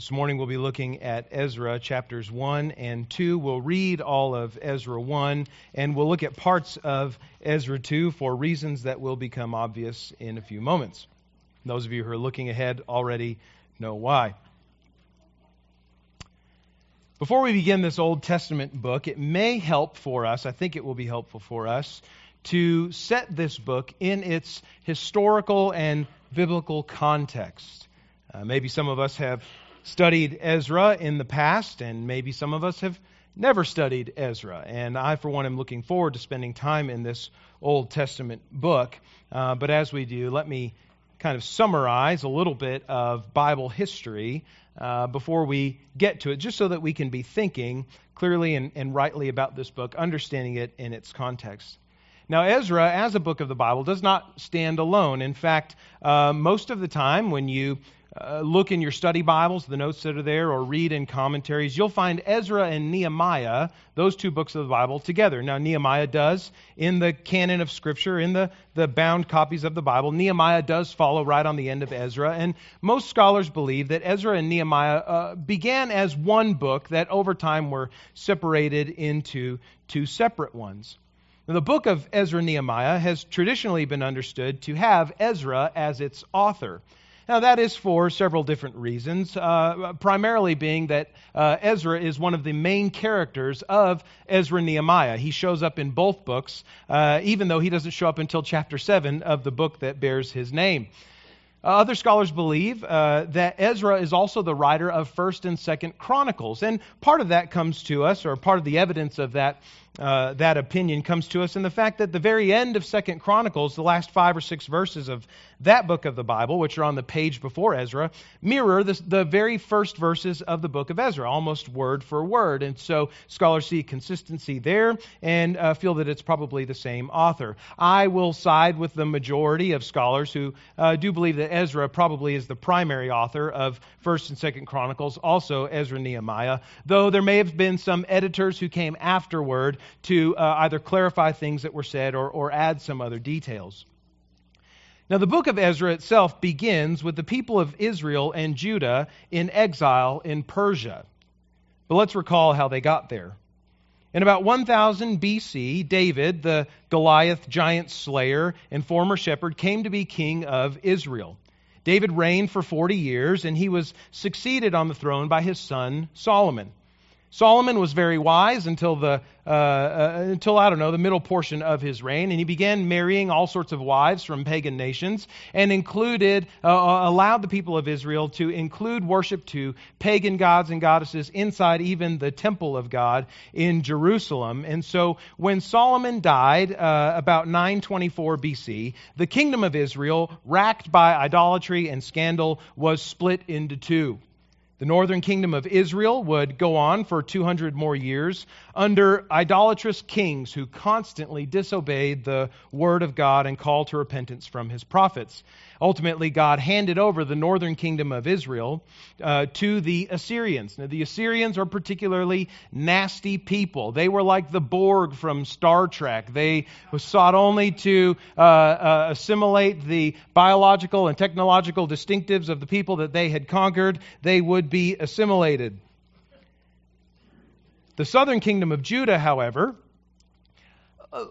This morning we'll be looking at Ezra chapters 1 and 2. We'll read all of Ezra 1 and we'll look at parts of Ezra 2 for reasons that will become obvious in a few moments. Those of you who are looking ahead already know why. Before we begin this Old Testament book, it may help for us, I think it will be helpful for us, to set this book in its historical and biblical context. Uh, maybe some of us have studied Ezra in the past, and maybe some of us have never studied Ezra. And I, for one, am looking forward to spending time in this Old Testament book. Uh, but as we do, let me kind of summarize a little bit of Bible history uh, before we get to it, just so that we can be thinking clearly and, and rightly about this book, understanding it in its context. Now, Ezra, as a book of the Bible, does not stand alone. In fact, uh, most of the time when you uh, look in your study Bibles, the notes that are there, or read in commentaries, you'll find Ezra and Nehemiah, those two books of the Bible, together. Now, Nehemiah does, in the canon of Scripture, in the, the bound copies of the Bible, Nehemiah does follow right on the end of Ezra. And most scholars believe that Ezra and Nehemiah uh, began as one book that over time were separated into two separate ones. Now, the book of Ezra Nehemiah has traditionally been understood to have Ezra as its author. Now, that is for several different reasons, uh, primarily being that uh, Ezra is one of the main characters of Ezra Nehemiah. He shows up in both books, uh, even though he doesn't show up until chapter 7 of the book that bears his name. Uh, other scholars believe uh, that Ezra is also the writer of 1st and 2nd Chronicles. And part of that comes to us, or part of the evidence of that, uh, that opinion comes to us in the fact that the very end of 2nd Chronicles, the last five or six verses of that book of the Bible, which are on the page before Ezra, mirror the, the very first verses of the book of Ezra, almost word for word. And so scholars see consistency there and uh, feel that it's probably the same author. I will side with the majority of scholars who uh, do believe that Ezra probably is the primary author of 1st and 2nd Chronicles, also Ezra Nehemiah, though there may have been some editors who came afterward to uh, either clarify things that were said or, or add some other details. Now, the book of Ezra itself begins with the people of Israel and Judah in exile in Persia. But let's recall how they got there. In about 1000 BC, David, the Goliath giant slayer and former shepherd, came to be king of Israel. David reigned for 40 years, and he was succeeded on the throne by his son Solomon. Solomon was very wise until the uh, uh, until I don't know the middle portion of his reign, and he began marrying all sorts of wives from pagan nations, and included uh, uh, allowed the people of Israel to include worship to pagan gods and goddesses inside even the temple of God in Jerusalem. And so, when Solomon died uh, about 924 BC, the kingdom of Israel, racked by idolatry and scandal, was split into two. The northern kingdom of Israel would go on for 200 more years under idolatrous kings who constantly disobeyed the word of God and called to repentance from his prophets. Ultimately, God handed over the northern kingdom of Israel uh, to the Assyrians. Now, the Assyrians are particularly nasty people. They were like the Borg from Star Trek. They sought only to uh, uh, assimilate the biological and technological distinctives of the people that they had conquered. They would be assimilated. The southern kingdom of Judah, however,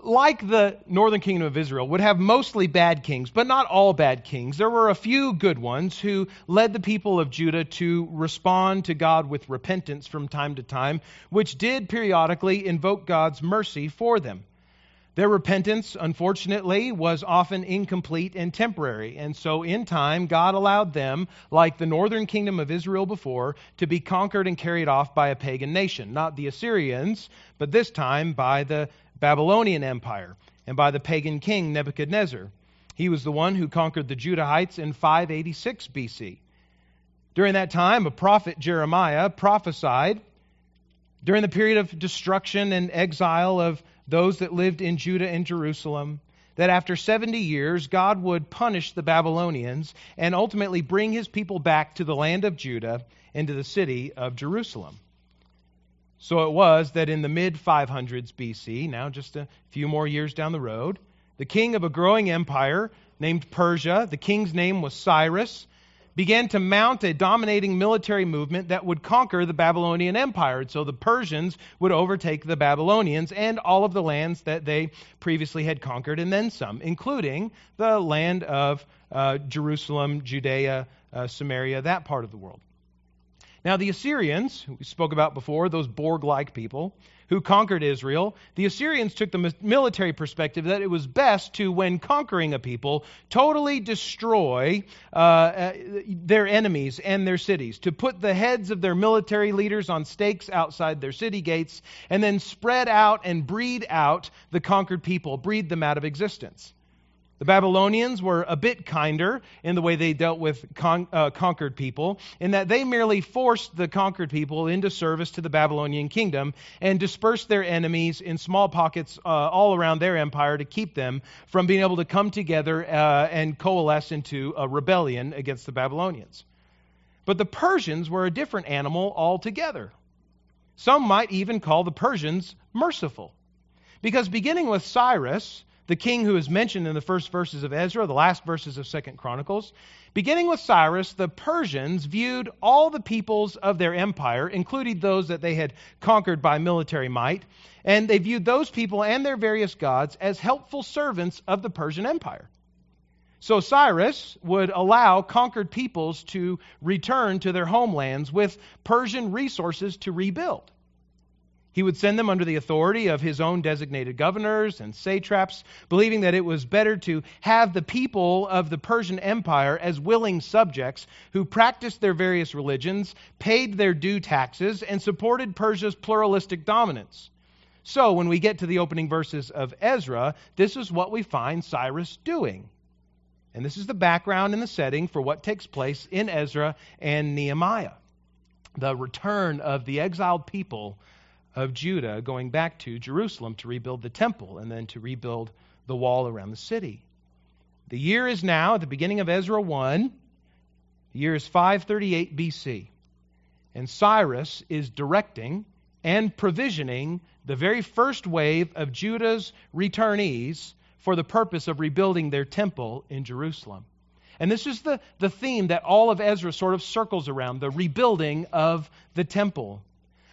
like the northern kingdom of Israel, would have mostly bad kings, but not all bad kings. There were a few good ones who led the people of Judah to respond to God with repentance from time to time, which did periodically invoke God's mercy for them. Their repentance, unfortunately, was often incomplete and temporary. And so, in time, God allowed them, like the northern kingdom of Israel before, to be conquered and carried off by a pagan nation. Not the Assyrians, but this time by the Babylonian Empire and by the pagan king Nebuchadnezzar. He was the one who conquered the Judahites in 586 BC. During that time, a prophet, Jeremiah, prophesied during the period of destruction and exile of those that lived in Judah and Jerusalem that after 70 years, God would punish the Babylonians and ultimately bring his people back to the land of Judah and to the city of Jerusalem. So it was that in the mid 500s BC, now just a few more years down the road, the king of a growing empire named Persia, the king's name was Cyrus, began to mount a dominating military movement that would conquer the Babylonian Empire. And so the Persians would overtake the Babylonians and all of the lands that they previously had conquered, and then some, including the land of uh, Jerusalem, Judea, uh, Samaria, that part of the world. Now, the Assyrians, we spoke about before, those Borg like people, who conquered Israel, the Assyrians took the military perspective that it was best to, when conquering a people, totally destroy uh, uh, their enemies and their cities, to put the heads of their military leaders on stakes outside their city gates, and then spread out and breed out the conquered people, breed them out of existence. The Babylonians were a bit kinder in the way they dealt with con- uh, conquered people, in that they merely forced the conquered people into service to the Babylonian kingdom and dispersed their enemies in small pockets uh, all around their empire to keep them from being able to come together uh, and coalesce into a rebellion against the Babylonians. But the Persians were a different animal altogether. Some might even call the Persians merciful. Because beginning with Cyrus, the king who is mentioned in the first verses of Ezra, the last verses of Second Chronicles. Beginning with Cyrus, the Persians viewed all the peoples of their empire, including those that they had conquered by military might, and they viewed those people and their various gods as helpful servants of the Persian Empire. So Cyrus would allow conquered peoples to return to their homelands with Persian resources to rebuild. He would send them under the authority of his own designated governors and satraps, believing that it was better to have the people of the Persian Empire as willing subjects who practiced their various religions, paid their due taxes, and supported Persia's pluralistic dominance. So, when we get to the opening verses of Ezra, this is what we find Cyrus doing. And this is the background and the setting for what takes place in Ezra and Nehemiah the return of the exiled people of Judah going back to Jerusalem to rebuild the temple and then to rebuild the wall around the city. The year is now at the beginning of Ezra 1. The year is 538 BC. And Cyrus is directing and provisioning the very first wave of Judah's returnees for the purpose of rebuilding their temple in Jerusalem. And this is the, the theme that all of Ezra sort of circles around the rebuilding of the temple.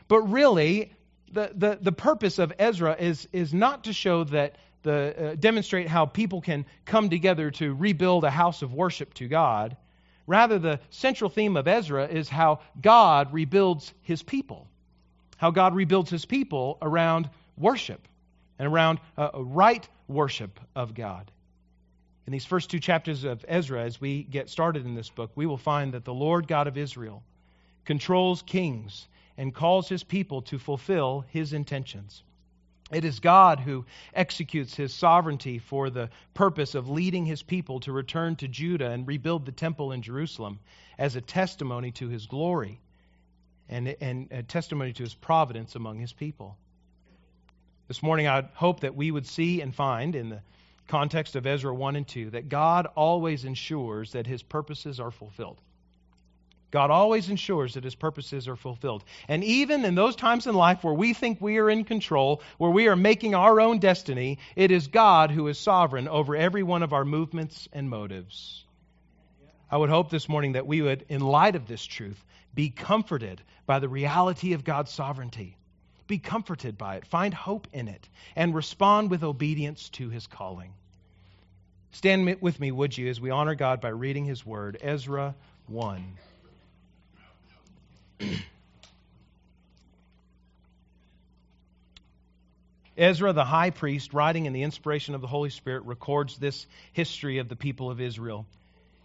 But really, the, the, the purpose of Ezra is, is not to show that the, uh, demonstrate how people can come together to rebuild a house of worship to God. Rather, the central theme of Ezra is how God rebuilds his people. How God rebuilds his people around worship and around uh, right worship of God. In these first two chapters of Ezra, as we get started in this book, we will find that the Lord God of Israel controls kings and calls his people to fulfill his intentions. It is God who executes his sovereignty for the purpose of leading his people to return to Judah and rebuild the temple in Jerusalem as a testimony to his glory and, and a testimony to his providence among his people. This morning, I hope that we would see and find in the context of Ezra 1 and 2 that God always ensures that his purposes are fulfilled. God always ensures that his purposes are fulfilled. And even in those times in life where we think we are in control, where we are making our own destiny, it is God who is sovereign over every one of our movements and motives. I would hope this morning that we would, in light of this truth, be comforted by the reality of God's sovereignty. Be comforted by it, find hope in it, and respond with obedience to his calling. Stand with me, would you, as we honor God by reading his word, Ezra 1. Ezra, the high priest, writing in the inspiration of the Holy Spirit, records this history of the people of Israel.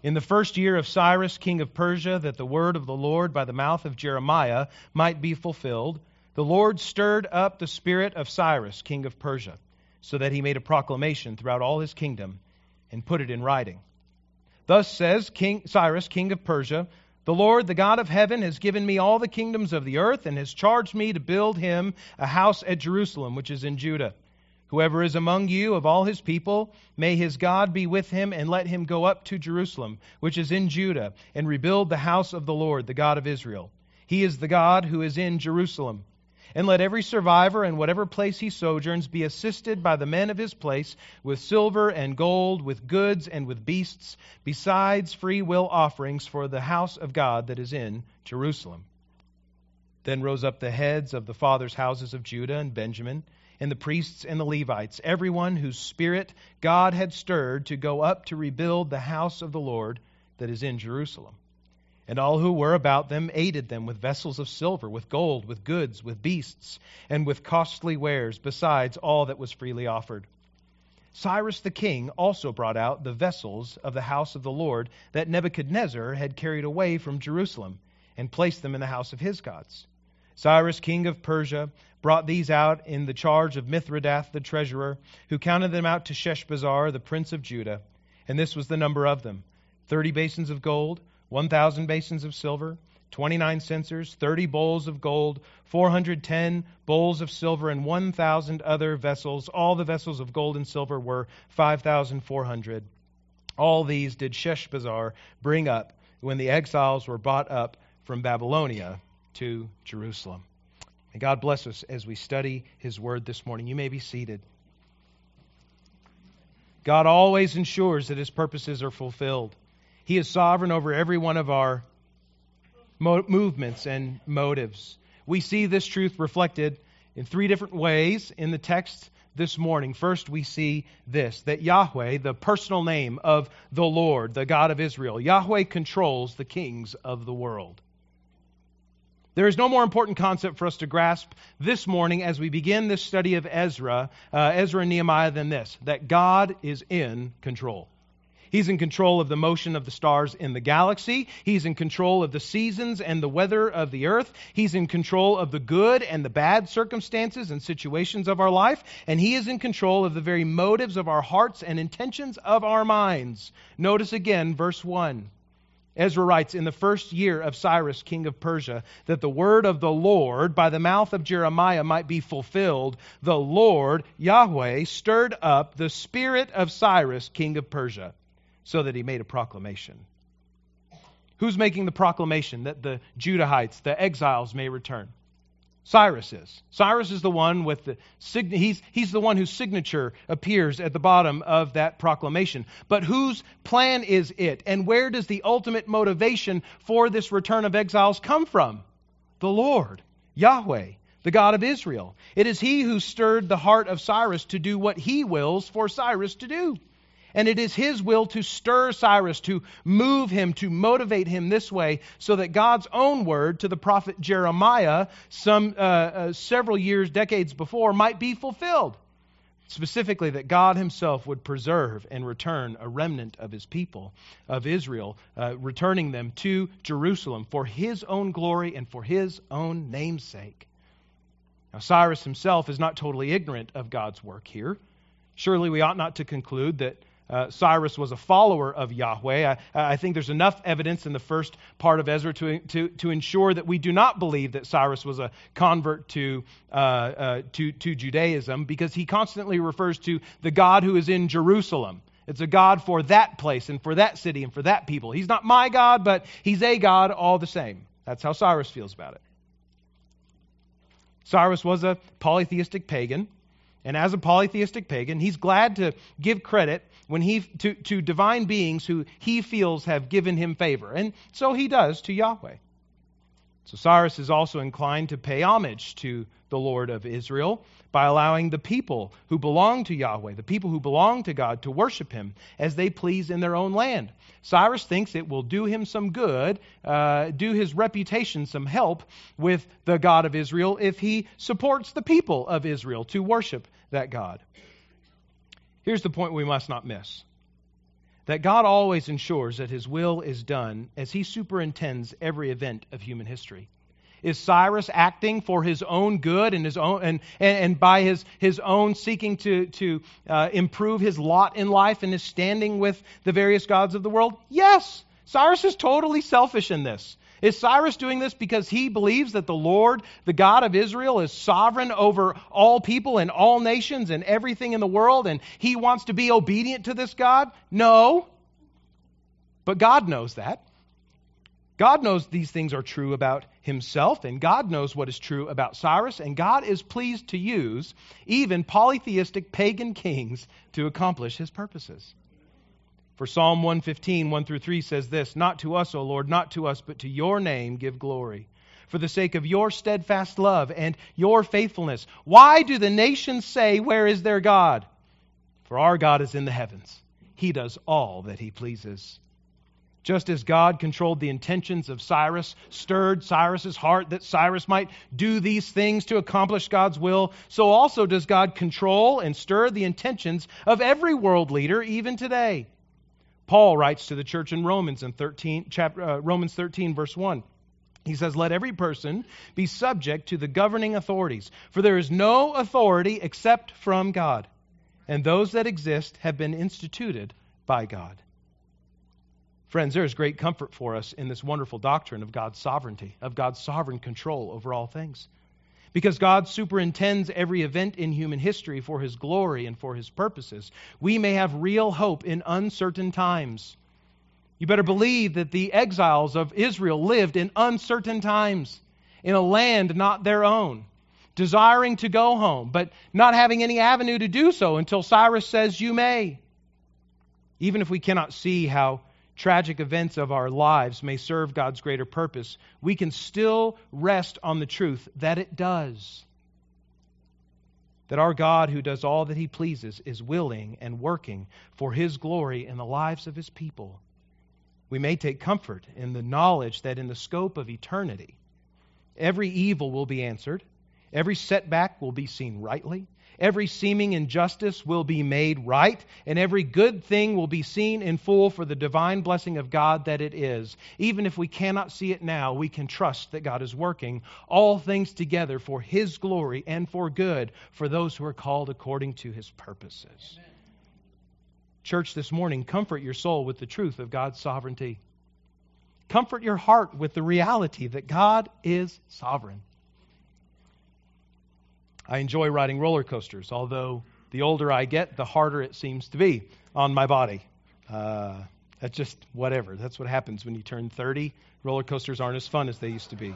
In the first year of Cyrus, king of Persia, that the word of the Lord by the mouth of Jeremiah might be fulfilled, the Lord stirred up the spirit of Cyrus, king of Persia, so that he made a proclamation throughout all his kingdom and put it in writing. Thus says King Cyrus, king of Persia, the Lord, the God of heaven, has given me all the kingdoms of the earth and has charged me to build him a house at Jerusalem, which is in Judah. Whoever is among you of all his people, may his God be with him, and let him go up to Jerusalem, which is in Judah, and rebuild the house of the Lord, the God of Israel. He is the God who is in Jerusalem. And let every survivor in whatever place he sojourns be assisted by the men of his place with silver and gold, with goods and with beasts, besides free will offerings for the house of God that is in Jerusalem. Then rose up the heads of the fathers' houses of Judah and Benjamin, and the priests and the Levites, everyone whose spirit God had stirred to go up to rebuild the house of the Lord that is in Jerusalem. And all who were about them aided them with vessels of silver, with gold, with goods, with beasts, and with costly wares, besides all that was freely offered. Cyrus the king also brought out the vessels of the house of the Lord that Nebuchadnezzar had carried away from Jerusalem, and placed them in the house of his gods. Cyrus, king of Persia, brought these out in the charge of Mithredath the treasurer, who counted them out to Sheshbazzar, the prince of Judah. And this was the number of them thirty basins of gold, one thousand basins of silver, twenty nine censers, thirty bowls of gold, four hundred ten bowls of silver, and one thousand other vessels. All the vessels of gold and silver were five thousand four hundred. All these did Sheshbazzar bring up when the exiles were brought up from Babylonia to Jerusalem. May God bless us as we study His Word this morning. You may be seated. God always ensures that His purposes are fulfilled. He is sovereign over every one of our mo- movements and motives. We see this truth reflected in three different ways in the text this morning. First, we see this that Yahweh, the personal name of the Lord, the God of Israel, Yahweh controls the kings of the world. There is no more important concept for us to grasp this morning as we begin this study of Ezra, uh, Ezra and Nehemiah, than this that God is in control. He's in control of the motion of the stars in the galaxy. He's in control of the seasons and the weather of the earth. He's in control of the good and the bad circumstances and situations of our life. And He is in control of the very motives of our hearts and intentions of our minds. Notice again verse 1. Ezra writes, In the first year of Cyrus, king of Persia, that the word of the Lord by the mouth of Jeremiah might be fulfilled, the Lord, Yahweh, stirred up the spirit of Cyrus, king of Persia, so that he made a proclamation. Who's making the proclamation that the Judahites, the exiles, may return? Cyrus is. Cyrus is the one with the he's he's the one whose signature appears at the bottom of that proclamation. But whose plan is it and where does the ultimate motivation for this return of exiles come from? The Lord, Yahweh, the God of Israel. It is he who stirred the heart of Cyrus to do what he wills for Cyrus to do. And it is his will to stir Cyrus, to move him, to motivate him this way, so that God's own word to the prophet Jeremiah, some uh, uh, several years, decades before, might be fulfilled. Specifically, that God himself would preserve and return a remnant of his people, of Israel, uh, returning them to Jerusalem for his own glory and for his own name's sake. Now, Cyrus himself is not totally ignorant of God's work here. Surely we ought not to conclude that uh, Cyrus was a follower of Yahweh. I, I, think there's enough evidence in the first part of Ezra to, to, to ensure that we do not believe that Cyrus was a convert to, uh, uh, to, to Judaism because he constantly refers to the God who is in Jerusalem. It's a God for that place and for that city and for that people. He's not my God, but he's a God all the same. That's how Cyrus feels about it. Cyrus was a polytheistic pagan. And as a polytheistic pagan, he's glad to give credit when he to, to divine beings who he feels have given him favor. And so he does to Yahweh. So Cyrus is also inclined to pay homage to the Lord of Israel by allowing the people who belong to Yahweh, the people who belong to God, to worship him as they please in their own land. Cyrus thinks it will do him some good, uh, do his reputation some help with the God of Israel if he supports the people of Israel to worship that God. Here's the point we must not miss that God always ensures that his will is done as he superintends every event of human history. Is Cyrus acting for his own good and his own and, and, and by his, his own seeking to, to uh, improve his lot in life and his standing with the various gods of the world? Yes. Cyrus is totally selfish in this. Is Cyrus doing this because he believes that the Lord, the God of Israel, is sovereign over all people and all nations and everything in the world, and he wants to be obedient to this God? No. But God knows that. God knows these things are true about himself, and God knows what is true about Cyrus, and God is pleased to use even polytheistic pagan kings to accomplish his purposes. For Psalm 115, 1 through 3 says this Not to us, O Lord, not to us, but to your name give glory. For the sake of your steadfast love and your faithfulness. Why do the nations say, Where is their God? For our God is in the heavens. He does all that he pleases. Just as God controlled the intentions of Cyrus, stirred Cyrus's heart that Cyrus might do these things to accomplish God's will, so also does God control and stir the intentions of every world leader even today. Paul writes to the church in Romans in 13 chapter uh, Romans 13 verse 1. He says, Let every person be subject to the governing authorities, for there is no authority except from God, and those that exist have been instituted by God. Friends, there is great comfort for us in this wonderful doctrine of God's sovereignty, of God's sovereign control over all things. Because God superintends every event in human history for his glory and for his purposes, we may have real hope in uncertain times. You better believe that the exiles of Israel lived in uncertain times, in a land not their own, desiring to go home, but not having any avenue to do so until Cyrus says, You may. Even if we cannot see how tragic events of our lives may serve God's greater purpose, we can still rest on the truth that it does. That our God, who does all that He pleases, is willing and working for His glory in the lives of His people. We may take comfort in the knowledge that in the scope of eternity, every evil will be answered, every setback will be seen rightly, Every seeming injustice will be made right, and every good thing will be seen in full for the divine blessing of God that it is. Even if we cannot see it now, we can trust that God is working all things together for His glory and for good for those who are called according to His purposes. Amen. Church, this morning, comfort your soul with the truth of God's sovereignty. Comfort your heart with the reality that God is sovereign. I enjoy riding roller coasters, although the older I get, the harder it seems to be on my body. Uh, that's just whatever. That's what happens when you turn 30. Roller coasters aren't as fun as they used to be.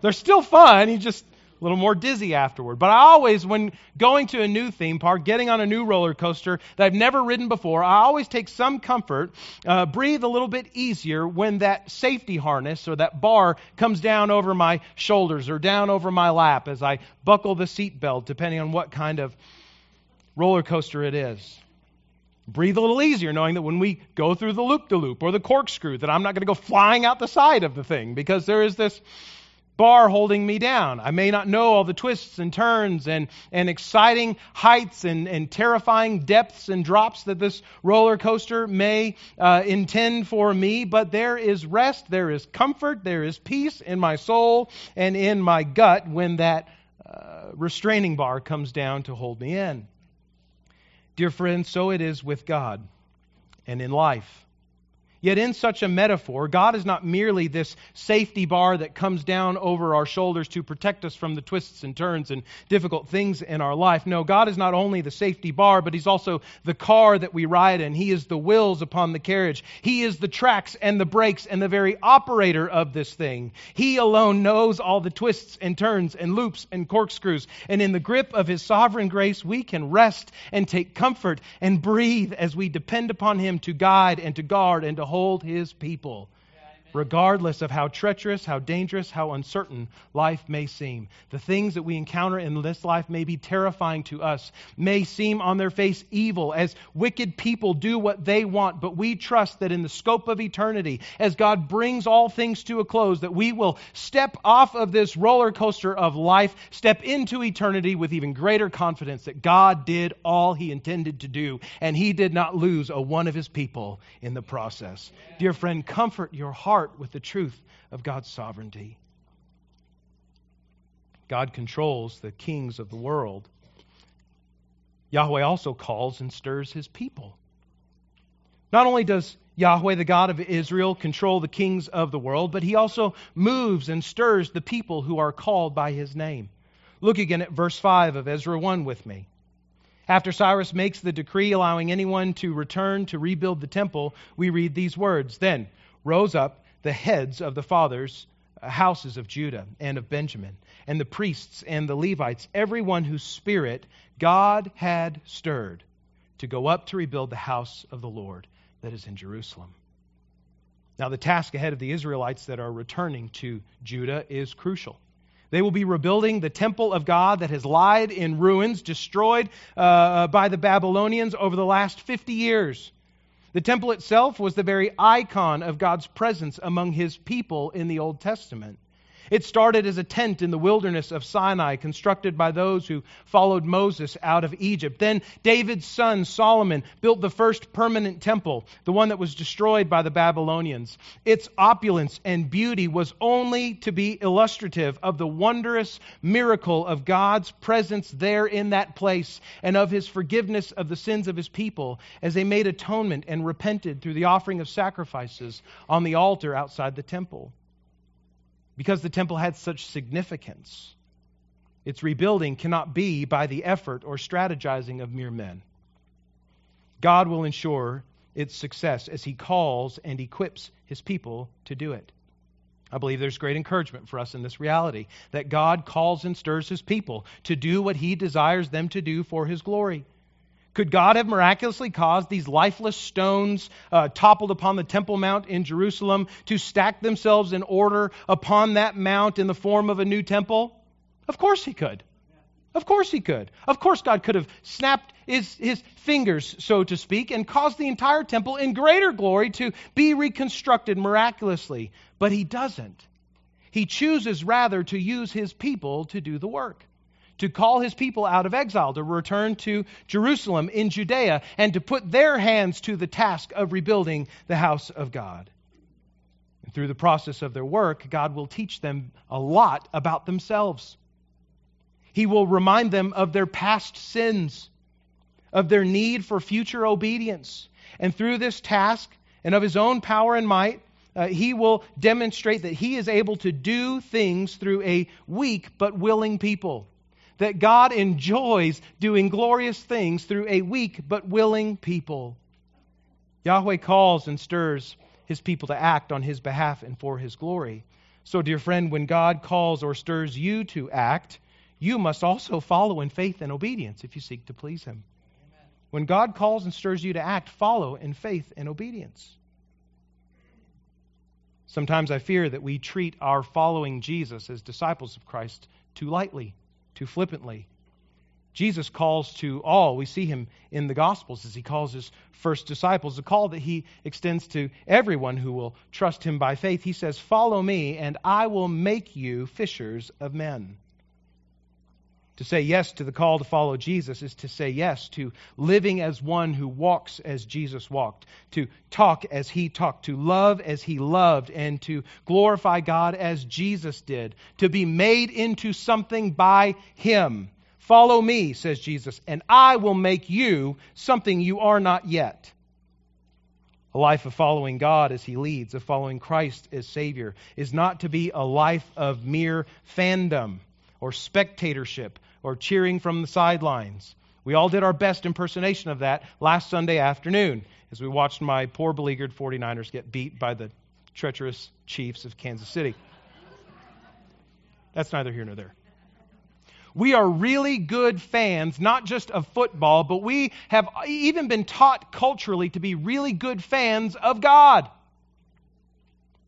They're still fun. You just a little more dizzy afterward. But I always, when going to a new theme park, getting on a new roller coaster that I've never ridden before, I always take some comfort, uh, breathe a little bit easier when that safety harness or that bar comes down over my shoulders or down over my lap as I buckle the seatbelt, depending on what kind of roller coaster it is. Breathe a little easier knowing that when we go through the loop de loop or the corkscrew, that I'm not going to go flying out the side of the thing because there is this bar holding me down. I may not know all the twists and turns and, and exciting heights and, and terrifying depths and drops that this roller coaster may uh, intend for me, but there is rest, there is comfort, there is peace in my soul and in my gut when that uh, restraining bar comes down to hold me in. Dear friends, so it is with God and in life. Yet, in such a metaphor, God is not merely this safety bar that comes down over our shoulders to protect us from the twists and turns and difficult things in our life. No, God is not only the safety bar, but He's also the car that we ride in. He is the wheels upon the carriage. He is the tracks and the brakes and the very operator of this thing. He alone knows all the twists and turns and loops and corkscrews. And in the grip of His sovereign grace, we can rest and take comfort and breathe as we depend upon Him to guide and to guard and to hold his people regardless of how treacherous, how dangerous, how uncertain life may seem. The things that we encounter in this life may be terrifying to us, may seem on their face evil as wicked people do what they want, but we trust that in the scope of eternity, as God brings all things to a close, that we will step off of this roller coaster of life, step into eternity with even greater confidence that God did all he intended to do, and he did not lose a one of his people in the process. Dear friend, comfort your heart heart with the truth of God's sovereignty. God controls the kings of the world. Yahweh also calls and stirs his people. Not only does Yahweh, the God of Israel, control the kings of the world, but he also moves and stirs the people who are called by his name. Look again at verse 5 of Ezra 1 with me. After Cyrus makes the decree allowing anyone to return to rebuild the temple, we read these words Then rose up the heads of the fathers' houses of Judah and of Benjamin, and the priests and the Levites, everyone whose spirit God had stirred to go up to rebuild the house of the Lord that is in Jerusalem. Now, the task ahead of the Israelites that are returning to Judah is crucial. They will be rebuilding the temple of God that has lied in ruins, destroyed uh, by the Babylonians over the last 50 years. The temple itself was the very icon of God's presence among his people in the Old Testament. It started as a tent in the wilderness of Sinai, constructed by those who followed Moses out of Egypt. Then David's son Solomon built the first permanent temple, the one that was destroyed by the Babylonians. Its opulence and beauty was only to be illustrative of the wondrous miracle of God's presence there in that place and of his forgiveness of the sins of his people as they made atonement and repented through the offering of sacrifices on the altar outside the temple because the temple had such significance. Its rebuilding cannot be by the effort or strategizing of mere men. God will ensure its success as He calls and equips His people to do it. I believe there's great encouragement for us in this reality that God calls and stirs His people to do what He desires them to do for His glory. Could God have miraculously caused these lifeless stones uh, toppled upon the Temple Mount in Jerusalem to stack themselves in order upon that mount in the form of a new temple? Of course He could. Of course He could. Of course God could have snapped his, his fingers, so to speak, and caused the entire temple in greater glory to be reconstructed miraculously. But He doesn't. He chooses rather to use His people to do the work to call his people out of exile, to return to Jerusalem in Judea, and to put their hands to the task of rebuilding the house of God. And through the process of their work, God will teach them a lot about themselves. He will remind them of their past sins, of their need for future obedience. And through this task and of his own power and might, uh, he will demonstrate that he is able to do things through a weak but willing people that God enjoys doing glorious things through a weak but willing people. Yahweh calls and stirs his people to act on his behalf and for his glory. So, dear friend, when God calls or stirs you to act, you must also follow in faith and obedience if you seek to please him. Amen. When God calls and stirs you to act, follow in faith and obedience. Sometimes I fear that we treat our following Jesus as disciples of Christ too lightly too flippantly. Jesus calls to all. We see him in the Gospels as he calls his first disciples, a call that he extends to everyone who will trust him by faith. He says, Follow me, and I will make you fishers of men. To say yes to the call to follow Jesus is to say yes to living as one who walks as Jesus walked, to talk as he talked, to love as he loved, and to glorify God as Jesus did, to be made into something by him. Follow me, says Jesus, and I will make you something you are not yet. A life of following God as He leads, of following Christ as Savior, is not to be a life of mere fandom or spectatorship or cheering from the sidelines. We all did our best impersonation of that last Sunday afternoon as we watched my poor beleaguered 49ers get beat by the treacherous Chiefs of Kansas City. That's neither here nor there. We are really good fans, not just of football, but we have even been taught culturally to be really good fans of God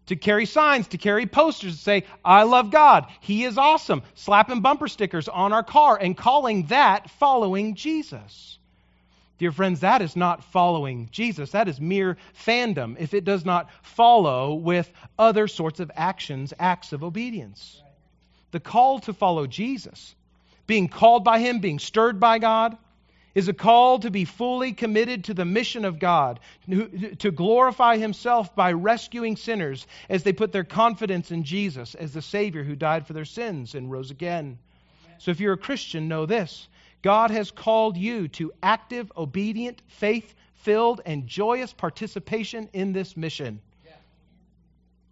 to carry signs, to carry posters to say, I love God. He is awesome. Slapping bumper stickers on our car and calling that following Jesus. Dear friends, that is not following Jesus. That is mere fandom if it does not follow with other sorts of actions, acts of obedience. The call to follow Jesus, being called by Him, being stirred by God, is a call to be fully committed to the mission of God, to glorify Himself by rescuing sinners as they put their confidence in Jesus as the Savior who died for their sins and rose again. So if you're a Christian, know this God has called you to active, obedient, faith filled, and joyous participation in this mission.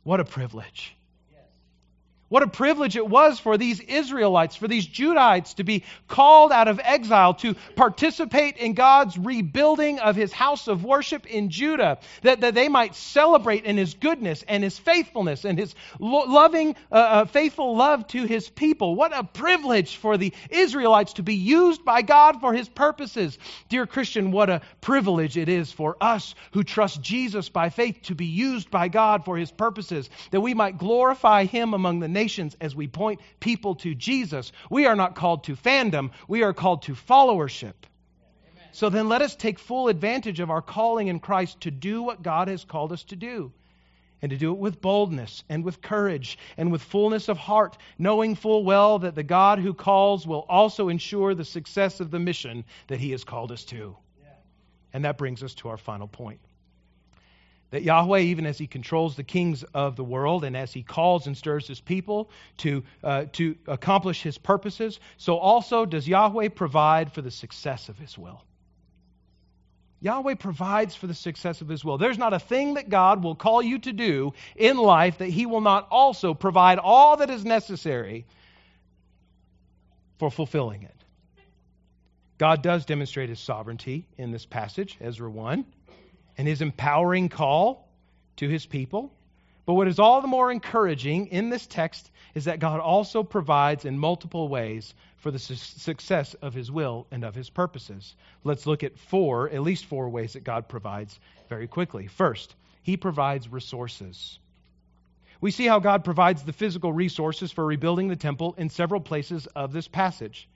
What a privilege. What a privilege it was for these Israelites, for these Judahites to be called out of exile to participate in God's rebuilding of his house of worship in Judah, that, that they might celebrate in his goodness and his faithfulness and his lo- loving, uh, uh, faithful love to his people. What a privilege for the Israelites to be used by God for his purposes. Dear Christian, what a privilege it is for us who trust Jesus by faith to be used by God for his purposes, that we might glorify him among the nations as we point people to Jesus. We are not called to fandom, we are called to followership. So then let us take full advantage of our calling in Christ to do what God has called us to do. And to do it with boldness and with courage and with fullness of heart, knowing full well that the God who calls will also ensure the success of the mission that he has called us to. And that brings us to our final point that Yahweh, even as He controls the kings of the world and as He calls and stirs His people to, uh, to accomplish His purposes, so also does Yahweh provide for the success of His will. Yahweh provides for the success of His will. There's not a thing that God will call you to do in life that He will not also provide all that is necessary for fulfilling it. God does demonstrate His sovereignty in this passage, Ezra 1 and his empowering call to his people. But what is all the more encouraging in this text is that God also provides in multiple ways for the su- success of his will and of his purposes. Let's look at four, at least four ways that God provides very quickly. First, he provides resources. We see how God provides the physical resources for rebuilding the temple in several places of this passage.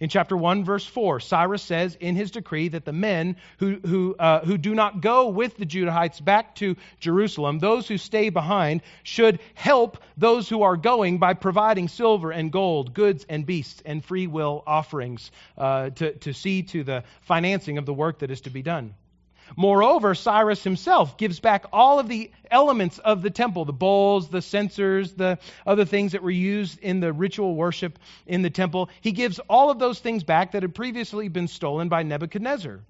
In chapter 1, verse 4, Cyrus says in his decree that the men who, who, uh, who do not go with the Judahites back to Jerusalem, those who stay behind, should help those who are going by providing silver and gold, goods and beasts, and free will offerings uh, to, to see to the financing of the work that is to be done. Moreover, Cyrus himself gives back all of the elements of the temple the bowls, the censers, the other things that were used in the ritual worship in the temple. He gives all of those things back that had previously been stolen by Nebuchadnezzar.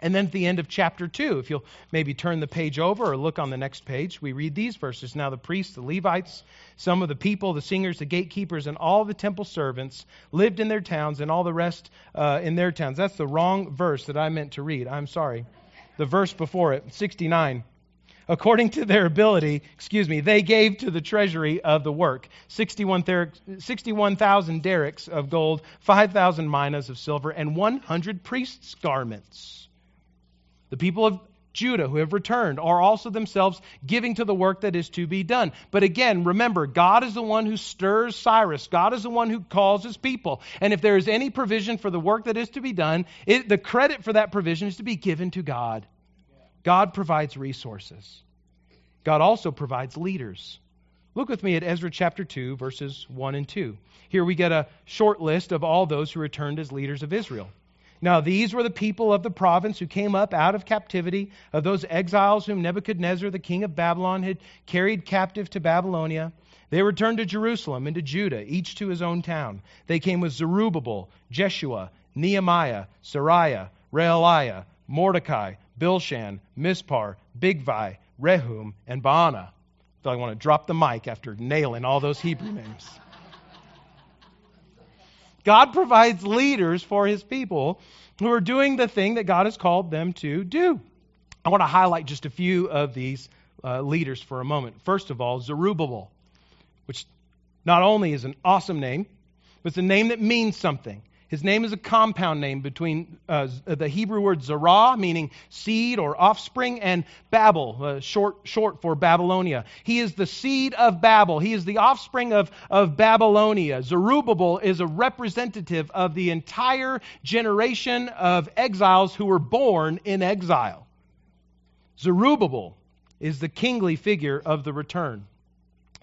And then at the end of chapter 2, if you'll maybe turn the page over or look on the next page, we read these verses. Now the priests, the Levites, some of the people, the singers, the gatekeepers, and all the temple servants lived in their towns, and all the rest uh, in their towns. That's the wrong verse that I meant to read. I'm sorry. The verse before it, 69 according to their ability, excuse me, they gave to the treasury of the work 61,000 61, darics of gold, 5,000 minas of silver, and 100 priests' garments. The people of Judah who have returned are also themselves giving to the work that is to be done. But again, remember, God is the one who stirs Cyrus. God is the one who calls his people. And if there is any provision for the work that is to be done, it, the credit for that provision is to be given to God. God provides resources. God also provides leaders. Look with me at Ezra chapter 2, verses 1 and 2. Here we get a short list of all those who returned as leaders of Israel. Now, these were the people of the province who came up out of captivity, of those exiles whom Nebuchadnezzar, the king of Babylon, had carried captive to Babylonia. They returned to Jerusalem and to Judah, each to his own town. They came with Zerubbabel, Jeshua, Nehemiah, Seraiah, Reelaiah, Mordecai, Bilshan, Mispar, Bigvai, Rehum, and Baanah. So I want to drop the mic after nailing all those Hebrew names. God provides leaders for his people who are doing the thing that God has called them to do. I want to highlight just a few of these uh, leaders for a moment. First of all, Zerubbabel, which not only is an awesome name, but it's a name that means something. His name is a compound name between uh, the Hebrew word Zerah, meaning seed or offspring, and Babel, uh, short, short for Babylonia. He is the seed of Babel. He is the offspring of, of Babylonia. Zerubbabel is a representative of the entire generation of exiles who were born in exile. Zerubbabel is the kingly figure of the return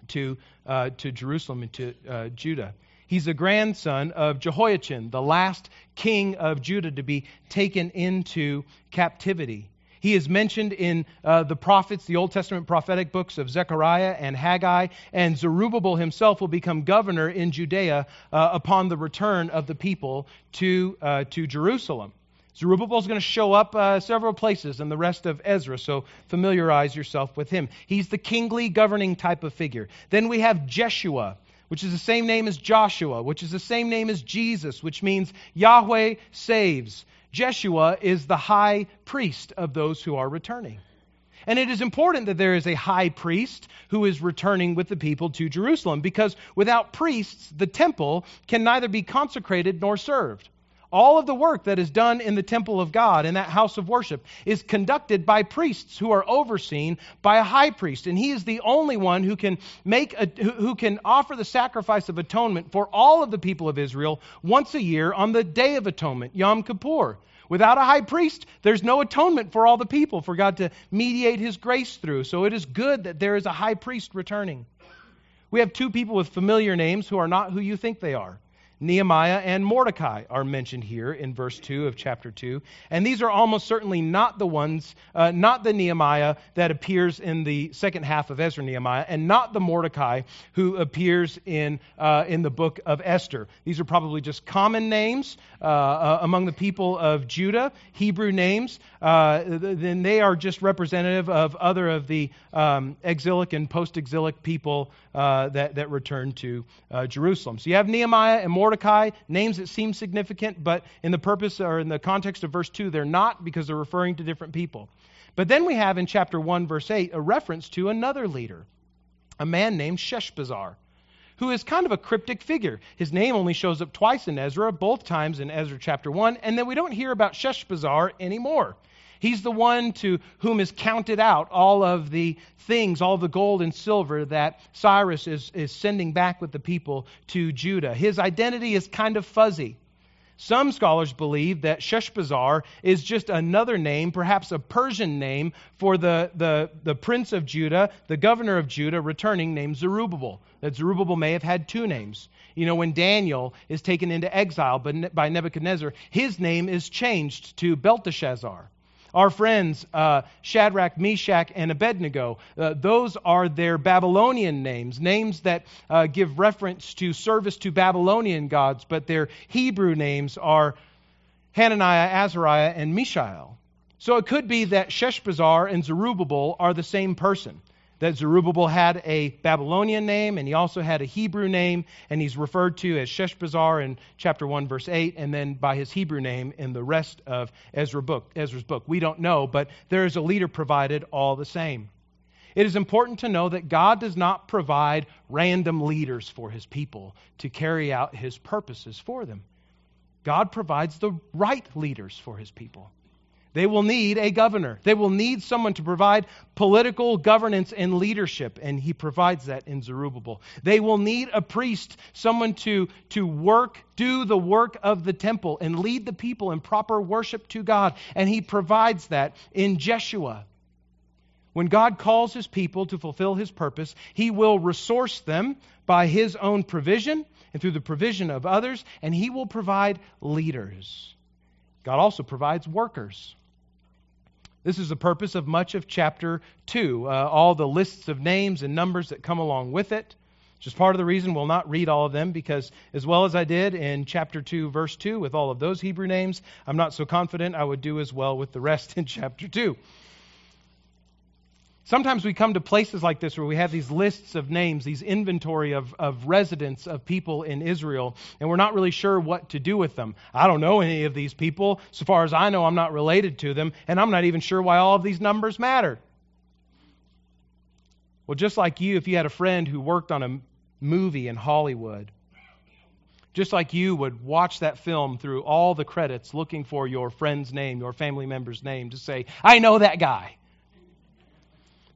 to, uh, to Jerusalem and to uh, Judah. He's a grandson of Jehoiachin, the last king of Judah to be taken into captivity. He is mentioned in uh, the prophets, the Old Testament prophetic books of Zechariah and Haggai, and Zerubbabel himself will become governor in Judea uh, upon the return of the people to, uh, to Jerusalem. Zerubbabel is going to show up uh, several places in the rest of Ezra, so familiarize yourself with him. He's the kingly governing type of figure. Then we have Jeshua, which is the same name as Joshua, which is the same name as Jesus, which means Yahweh saves. Jeshua is the high priest of those who are returning. And it is important that there is a high priest who is returning with the people to Jerusalem because without priests, the temple can neither be consecrated nor served. All of the work that is done in the temple of God, in that house of worship, is conducted by priests who are overseen by a high priest. And he is the only one who can make a, who can offer the sacrifice of atonement for all of the people of Israel once a year on the day of atonement, Yom Kippur. Without a high priest, there's no atonement for all the people for God to mediate his grace through. So it is good that there is a high priest returning. We have two people with familiar names who are not who you think they are. Nehemiah and Mordecai are mentioned here in verse 2 of chapter 2. And these are almost certainly not the ones, uh, not the Nehemiah that appears in the second half of Ezra Nehemiah, and not the Mordecai who appears in, uh, in the book of Esther. These are probably just common names uh, uh among the people of Judah, Hebrew names. Uh, then they are just representative of other of the um, exilic and post exilic people uh, that, that return to Jerusalem. So you have Nehemiah and Mordecai. Mordecai, names that seem significant, but in the purpose or in the context of verse 2, they're not because they're referring to different people. But then we have in chapter 1, verse 8, a reference to another leader, a man named Sheshbazzar, who is kind of a cryptic figure. His name only shows up twice in Ezra, both times in Ezra chapter 1, and then we don't hear about Sheshbazzar anymore. He's the one to whom is counted out all of the things, all the gold and silver that Cyrus is, is sending back with the people to Judah. His identity is kind of fuzzy. Some scholars believe that Sheshbazzar is just another name, perhaps a Persian name, for the, the, the prince of Judah, the governor of Judah, returning, named Zerubbabel. That Zerubbabel may have had two names. You know, when Daniel is taken into exile by Nebuchadnezzar, his name is changed to Belteshazzar. Our friends, uh, Shadrach, Meshach, and Abednego, uh, those are their Babylonian names, names that uh, give reference to service to Babylonian gods, but their Hebrew names are Hananiah, Azariah, and Mishael. So it could be that Sheshbazzar and Zerubbabel are the same person that Zerubbabel had a Babylonian name and he also had a Hebrew name, and he's referred to as Sheshbazzar in chapter 1, verse 8, and then by his Hebrew name in the rest of Ezra book, Ezra's book. We don't know, but there is a leader provided all the same. It is important to know that God does not provide random leaders for his people to carry out his purposes for them. God provides the right leaders for his people. They will need a governor. They will need someone to provide political governance and leadership, and he provides that in Zerubbabel. They will need a priest, someone to, to work, do the work of the temple, and lead the people in proper worship to God, and he provides that in Jeshua. When God calls his people to fulfill his purpose, he will resource them by his own provision and through the provision of others, and he will provide leaders. God also provides workers. This is the purpose of much of chapter 2, uh, all the lists of names and numbers that come along with it. Which is part of the reason we'll not read all of them because, as well as I did in chapter 2, verse 2, with all of those Hebrew names, I'm not so confident I would do as well with the rest in chapter 2. Sometimes we come to places like this where we have these lists of names, these inventory of, of residents of people in Israel, and we're not really sure what to do with them. I don't know any of these people. So far as I know, I'm not related to them, and I'm not even sure why all of these numbers matter. Well, just like you, if you had a friend who worked on a movie in Hollywood, just like you would watch that film through all the credits looking for your friend's name, your family member's name, to say, I know that guy.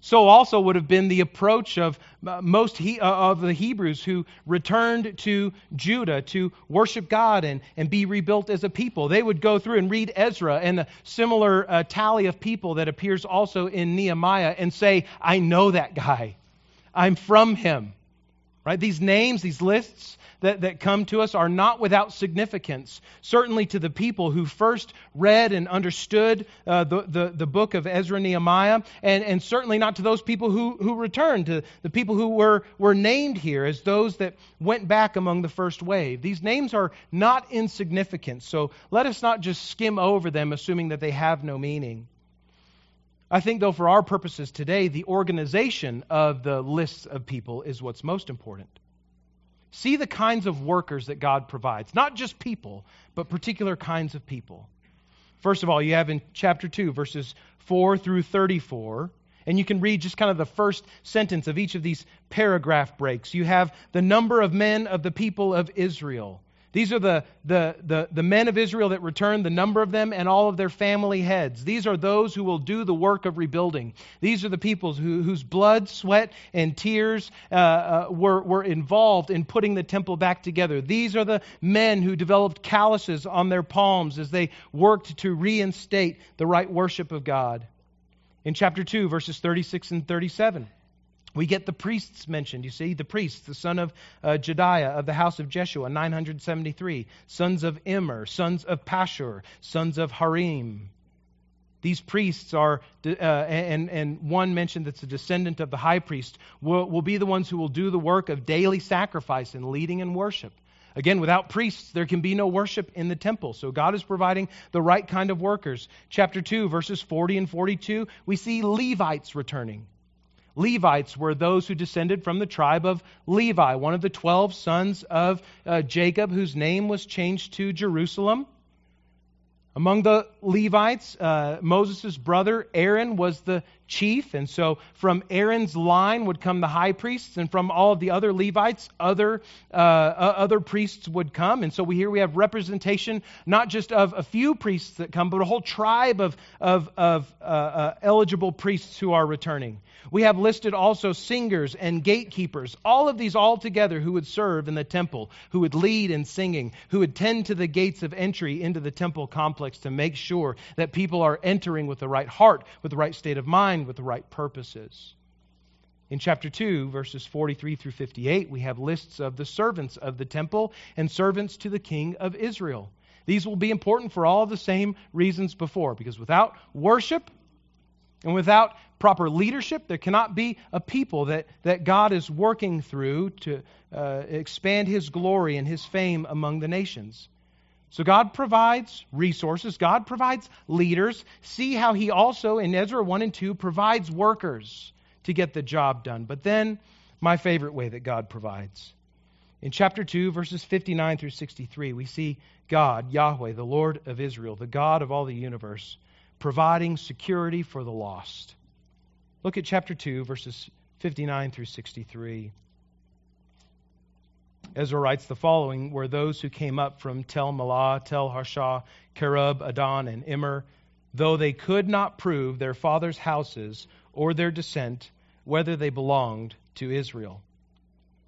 So also would have been the approach of uh, most he, uh, of the Hebrews who returned to Judah to worship God and, and be rebuilt as a people. They would go through and read Ezra and a similar uh, tally of people that appears also in Nehemiah and say, I know that guy. I'm from him. Right? These names, these lists that, that come to us are not without significance. Certainly to the people who first read and understood uh, the, the, the, book of Ezra Nehemiah, and, and certainly not to those people who, who returned, to the people who were, were named here as those that went back among the first wave. These names are not insignificant, so let us not just skim over them assuming that they have no meaning. I think, though, for our purposes today, the organization of the lists of people is what's most important. See the kinds of workers that God provides, not just people, but particular kinds of people. First of all, you have in chapter 2, verses 4 through 34, and you can read just kind of the first sentence of each of these paragraph breaks. You have the number of men of the people of Israel. These are the, the, the, the, men of Israel that returned, the number of them, and all of their family heads. These are those who will do the work of rebuilding. These are the peoples who, whose blood, sweat, and tears uh, uh, were, were involved in putting the temple back together. These are the men who developed calluses on their palms as they worked to reinstate the right worship of God. In chapter 2, verses 36 and 37. We get the priests mentioned. You see, the priests, the son of uh, Jedaiah of the house of Jeshua, 973, sons of Immer, sons of Pashhur, sons of Harim. These priests are, uh, and, and one mentioned that's a descendant of the high priest, will, will be the ones who will do the work of daily sacrifice and leading in worship. Again, without priests, there can be no worship in the temple. So God is providing the right kind of workers. Chapter 2, verses 40 and 42, we see Levites returning. Levites were those who descended from the tribe of Levi, one of the 12 sons of uh, Jacob, whose name was changed to Jerusalem. Among the Levites, uh, Moses' brother Aaron was the chief, and so from Aaron's line would come the high priests, and from all of the other Levites, other uh, uh, other priests would come. And so we here we have representation not just of a few priests that come, but a whole tribe of of, of uh, uh eligible priests who are returning. We have listed also singers and gatekeepers, all of these all together who would serve in the temple, who would lead in singing, who would tend to the gates of entry into the temple complex to make sure that people are entering with the right heart, with the right state of mind, with the right purposes. In chapter 2, verses 43 through 58, we have lists of the servants of the temple and servants to the king of Israel. These will be important for all the same reasons before, because without worship, and without proper leadership, there cannot be a people that, that God is working through to uh, expand His glory and His fame among the nations. So God provides resources, God provides leaders. See how He also, in Ezra 1 and 2, provides workers to get the job done. But then, my favorite way that God provides. In chapter 2, verses 59 through 63, we see God, Yahweh, the Lord of Israel, the God of all the universe providing security for the lost. Look at chapter 2, verses 59 through 63. Ezra writes the following were those who came up from Tel Melah, Tel Harsha, Cherub, Addan, and Immer, though they could not prove their fathers' houses or their descent, whether they belonged to Israel.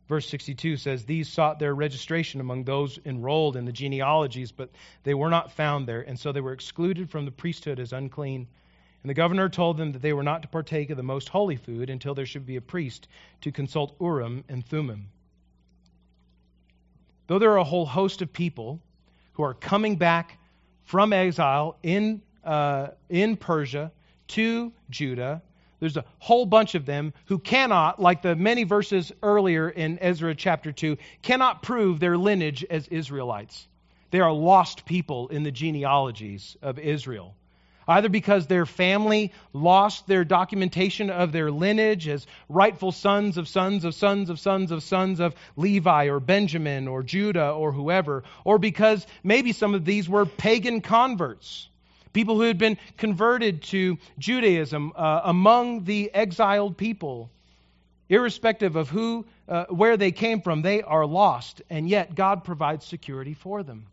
Verse 62 says, These sought their registration among those enrolled in the genealogies, but they were not found there, and so they were excluded from the priesthood as unclean. And the governor told them that they were not to partake of the most holy food until there should be a priest to consult Urim and Thummim. Though there are a whole host of people who are coming back from exile in, uh, in Persia to Judah, there's a whole bunch of them who cannot, like the many verses earlier in Ezra chapter 2, cannot prove their lineage as Israelites. They are lost people in the genealogies of Israel. Either because their family lost their documentation of their lineage as rightful sons of sons of sons of sons of sons of Levi or Benjamin or Judah or whoever, or because maybe some of these were pagan converts people who had been converted to Judaism uh, among the exiled people. Irrespective of who, uh, where they came from, they are lost, and yet God provides security for them.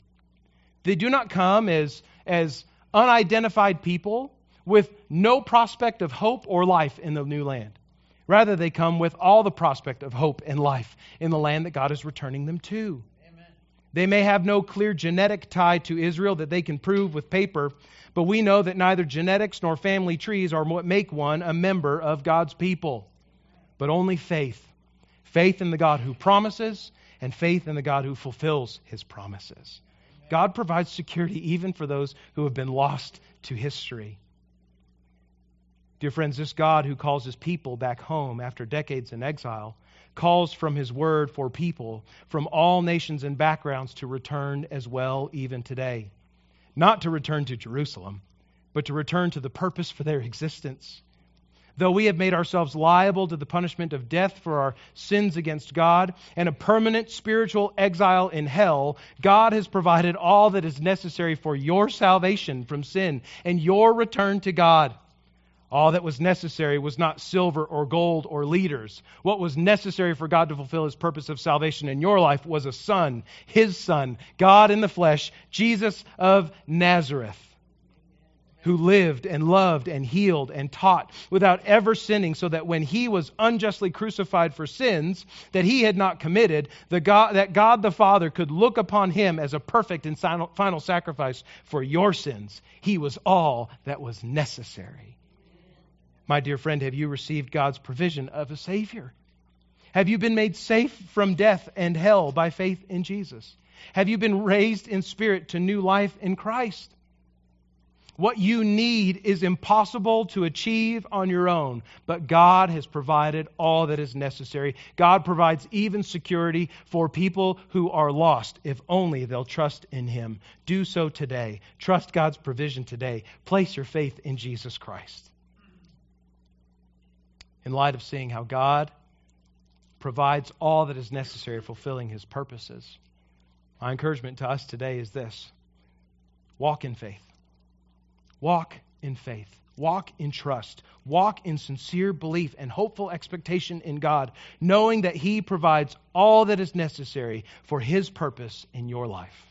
They do not come as, as unidentified people with no prospect of hope or life in the new land. Rather, they come with all the prospect of hope and life in the land that God is returning them to. Amen. They may have no clear genetic tie to Israel that they can prove with paper, but we know that neither genetics nor family trees are what make one a member of God's people, but only faith. faith in the God who promises and faith in the God who fulfills his promises. God provides security even for those who have been lost to history. Dear friends, this God who calls his people back home after decades in exile calls from his word for people from all nations and backgrounds to return as well, even today. Not to return to Jerusalem, but to return to the purpose for their existence. Though we have made ourselves liable to the punishment of death for our sins against God and a permanent spiritual exile in hell, God has provided all that is necessary for your salvation from sin and your return to God. All that was necessary was not silver or gold or leaders. What was necessary for God to fulfill his purpose of salvation in your life was a son, his son, God in the flesh, Jesus of Nazareth, who lived and loved and healed and taught without ever sinning, so that when he was unjustly crucified for sins that he had not committed, God, that God the Father could look upon him as a perfect and final sacrifice for your sins. He was all that was necessary. My dear friend, have you received God's provision of a Savior? Have you been made safe from death and hell by faith in Jesus? Have you been raised in spirit to new life in Christ? What you need is impossible to achieve on your own, but God has provided all that is necessary. God provides even security for people who are lost if only they'll trust in Him. Do so today. Trust God's provision today. Place your faith in Jesus Christ in light of seeing how God provides all that is necessary fulfilling his purposes. My encouragement to us today is this walk in faith. Walk in faith. Walk in trust. Walk in sincere belief and hopeful expectation in God, knowing that He provides all that is necessary for His purpose in your life.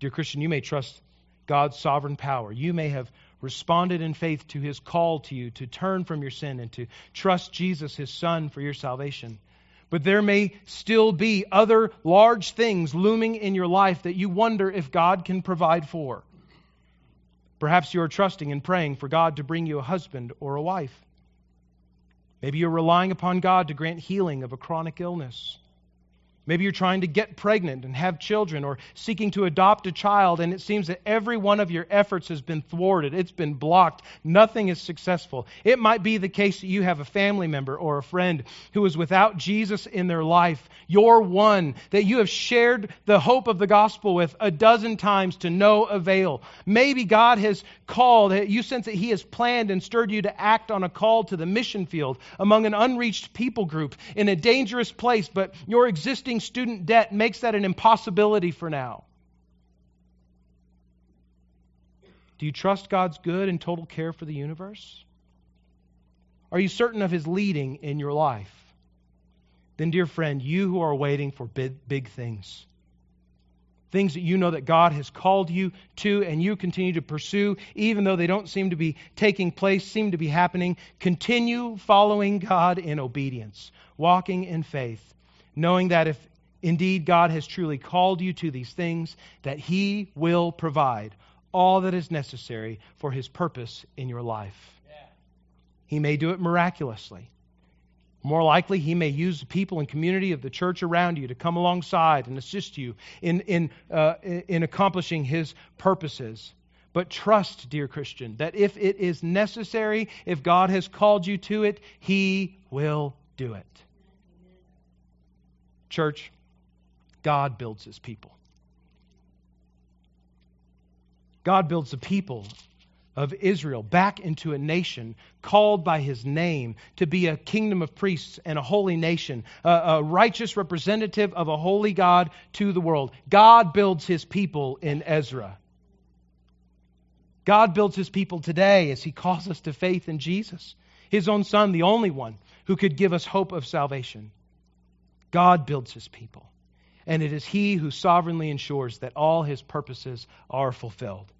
Dear Christian, you may trust God's sovereign power. You may have responded in faith to his call to you to turn from your sin and to trust Jesus, his son, for your salvation. But there may still be other large things looming in your life that you wonder if God can provide for. Perhaps you are trusting and praying for God to bring you a husband or a wife. Maybe you're relying upon God to grant healing of a chronic illness. Maybe you're trying to get pregnant and have children or seeking to adopt a child, and it seems that every one of your efforts has been thwarted. It's been blocked. Nothing is successful. It might be the case that you have a family member or a friend who is without Jesus in their life. You're one that you have shared the hope of the gospel with a dozen times to no avail. Maybe God has called, you sense that He has planned and stirred you to act on a call to the mission field among an unreached people group in a dangerous place, but your existing student debt makes that an impossibility for now. Do you trust God's good and total care for the universe? Are you certain of His leading in your life? Then, dear friend, you who are waiting for big, big things, things that you know that God has called you to and you continue to pursue, even though they don't seem to be taking place, seem to be happening, continue following God in obedience, walking in faith, knowing that if indeed God has truly called you to these things, that He will provide all that is necessary for His purpose in your life. Yeah. He may do it miraculously. More likely, he may use the people and community of the church around you to come alongside and assist you in, in, uh, in accomplishing his purposes. But trust, dear Christian, that if it is necessary, if God has called you to it, he will do it. Church, God builds his people. God builds the people of Israel back into a nation called by his name to be a kingdom of priests and a holy nation, a, a, righteous representative of a holy God to the world. God builds his people in Ezra. God builds his people today as he calls us to faith in Jesus, his own son, the only one who could give us hope of salvation. God builds his people, and it is he who sovereignly ensures that all his purposes are fulfilled.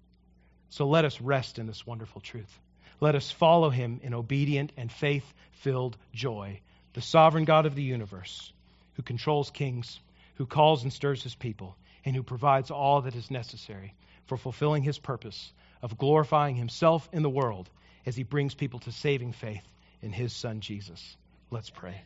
So let us rest in this wonderful truth. Let us follow him in obedient and faith filled joy, the sovereign God of the universe, who controls kings, who calls and stirs his people, and who provides all that is necessary for fulfilling his purpose of glorifying himself in the world as he brings people to saving faith in his son Jesus. Let's pray.